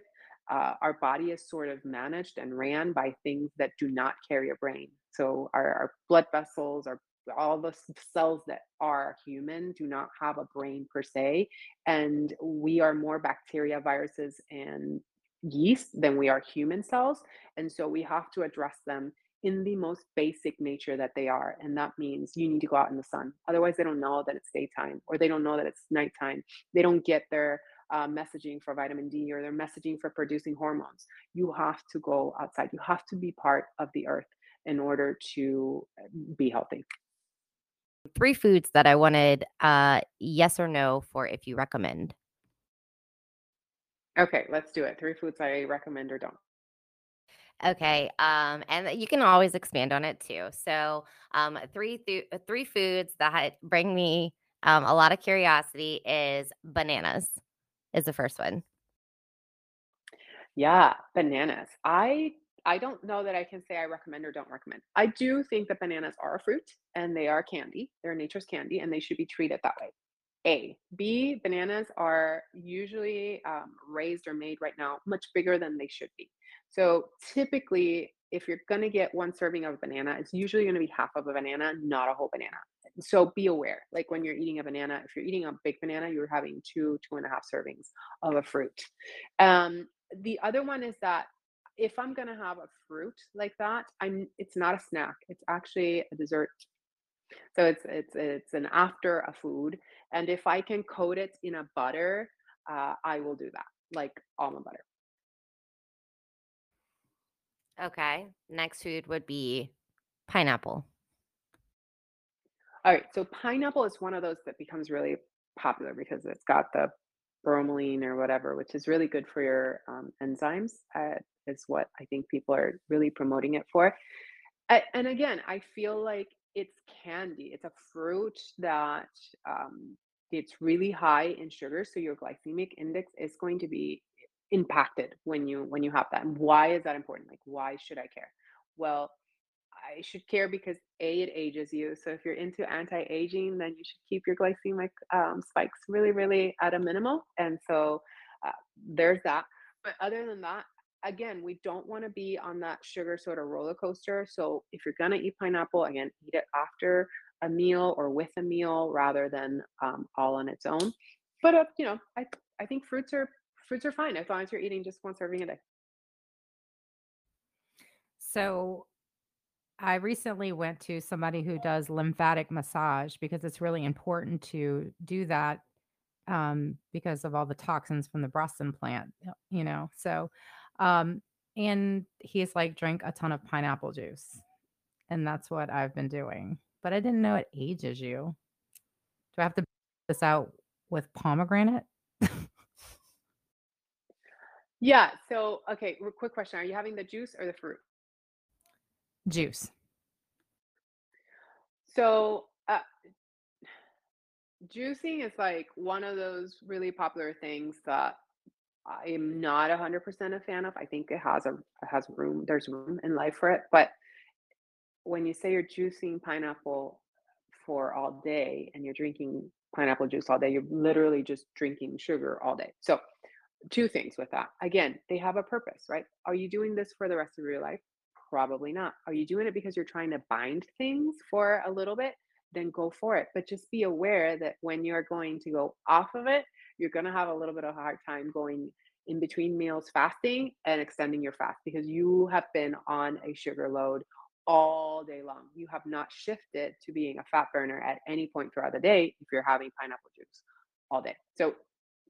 uh, our body is sort of managed and ran by things that do not carry a brain. So our, our blood vessels, our all the cells that are human do not have a brain per se, and we are more bacteria, viruses, and yeast than we are human cells. And so we have to address them in the most basic nature that they are. And that means you need to go out in the sun. Otherwise, they don't know that it's daytime or they don't know that it's nighttime. They don't get their uh, messaging for vitamin D or their messaging for producing hormones. You have to go outside. You have to be part of the earth in order to uh, be healthy. Three foods that I wanted uh, yes or no for if you recommend. Okay, let's do it. Three foods I recommend or don't. Okay, um, and you can always expand on it too. So, um, three th- three foods that bring me um, a lot of curiosity is bananas is the first one. Yeah, bananas. I I don't know that I can say I recommend or don't recommend. I do think that bananas are a fruit and they are candy. They're nature's candy and they should be treated that way. A. B. Bananas are usually um, raised or made right now much bigger than they should be. So typically, if you're going to get one serving of a banana, it's usually going to be half of a banana, not a whole banana so be aware like when you're eating a banana if you're eating a big banana you're having two two and a half servings of a fruit um the other one is that if i'm going to have a fruit like that i'm it's not a snack it's actually a dessert so it's it's it's an after a food and if i can coat it in a butter uh, i will do that like almond butter Okay. Next food would be pineapple. All right, so pineapple is one of those that becomes really popular because it's got the bromelain or whatever, which is really good for your um, enzymes. Uh, is what I think people are really promoting it for. And again, I feel like it's candy. It's a fruit that um, it's really high in sugar, so your glycemic index is going to be impacted when you when you have that. And why is that important? Like, why should I care? Well, I should care because A, it ages you. So if you're into anti-aging, then you should keep your glycemic um, spikes really, really at a minimal. And so uh, there's that. But other than that, again, we don't want to be on that sugar soda roller coaster. So if you're gonna eat pineapple, again, eat it after a meal or with a meal rather than um, all on its own. But uh, you know, I I think fruits are fruits are fine as long as you're eating just one serving a day. So I recently went to somebody who does lymphatic massage because it's really important to do that um, because of all the toxins from the breast implant, you know. So, um, and he's like, drink a ton of pineapple juice. And that's what I've been doing. But I didn't know it ages you. Do I have to this out with pomegranate Yeah. So okay, quick question: Are you having the juice or the fruit? juice? So uh, juicing is like one of those really popular things that I am not 100% a fan of. I think it has a has room. There's room in life for it, but when you say you're juicing pineapple for all day and you're drinking pineapple juice all day, you're literally just drinking sugar all day. So, two things with that. Again, they have a purpose, right? Are you doing this for the rest of your life? Probably not. Are you doing it because you're trying to bind things for a little bit? Then go for it. But just be aware that when you're going to go off of it, you're going to have a little bit of a hard time going in between meals fasting and extending your fast because you have been on a sugar load all day long. You have not shifted to being a fat burner at any point throughout the day if you're having pineapple juice all day. So,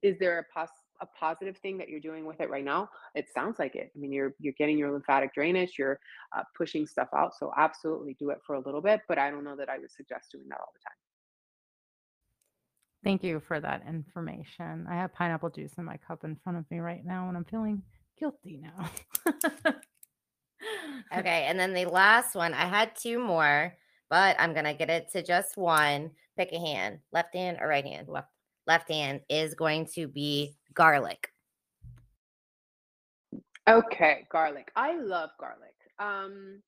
is there a pos- a positive thing that you're doing with it right now? It sounds like it. I mean, you're you're getting your lymphatic drainage, you're uh, pushing stuff out. So, absolutely do it for a little bit. But I don't know that I would suggest doing that all the time. Thank you for that information. I have pineapple juice in my cup in front of me right now, and I'm feeling guilty now. Okay, and then the last one, I had two more, but I'm gonna get it to just one. Pick a hand, left hand or right hand. Left. Left hand is going to be garlic. Okay, garlic. I love garlic. Um,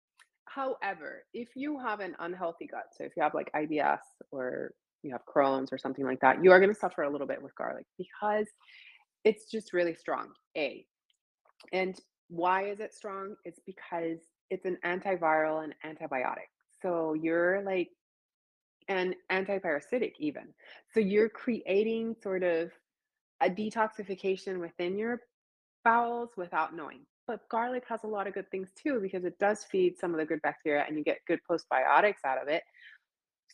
however, if you have an unhealthy gut, so if you have like IBS or you have Crohn's or something like that, you are going to suffer a little bit with garlic because it's just really strong. A. And why is it strong? It's because it's an antiviral and antibiotic. So you're like and antiparasitic even. So you're creating sort of a detoxification within your bowels without knowing. But garlic has a lot of good things too because it does feed some of the good bacteria and you get good postbiotics out of it.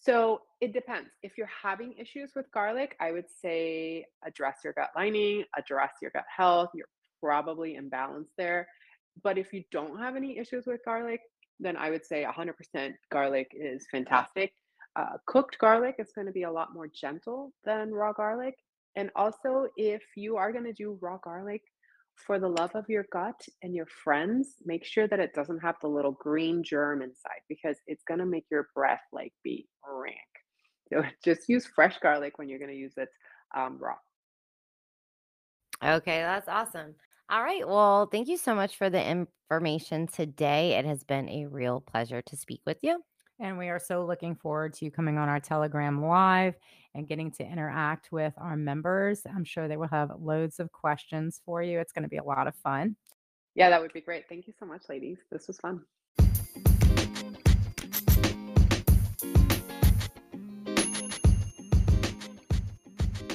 So it depends. If you're having issues with garlic, I would say address your gut lining, address your gut health. You're probably imbalanced there. But if you don't have any issues with garlic, then I would say 100% garlic is fantastic. Uh, cooked garlic is going to be a lot more gentle than raw garlic. And also, if you are going to do raw garlic, for the love of your gut and your friends, make sure that it doesn't have the little green germ inside because it's going to make your breath like be rank. So just use fresh garlic when you're going to use it um, raw. Okay, that's awesome. All right. Well, thank you so much for the information today. It has been a real pleasure to speak with you. And we are so looking forward to you coming on our Telegram live and getting to interact with our members. I'm sure they will have loads of questions for you. It's going to be a lot of fun. Yeah, that would be great. Thank you so much, ladies. This was fun.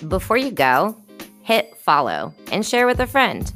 Before you go, hit follow and share with a friend.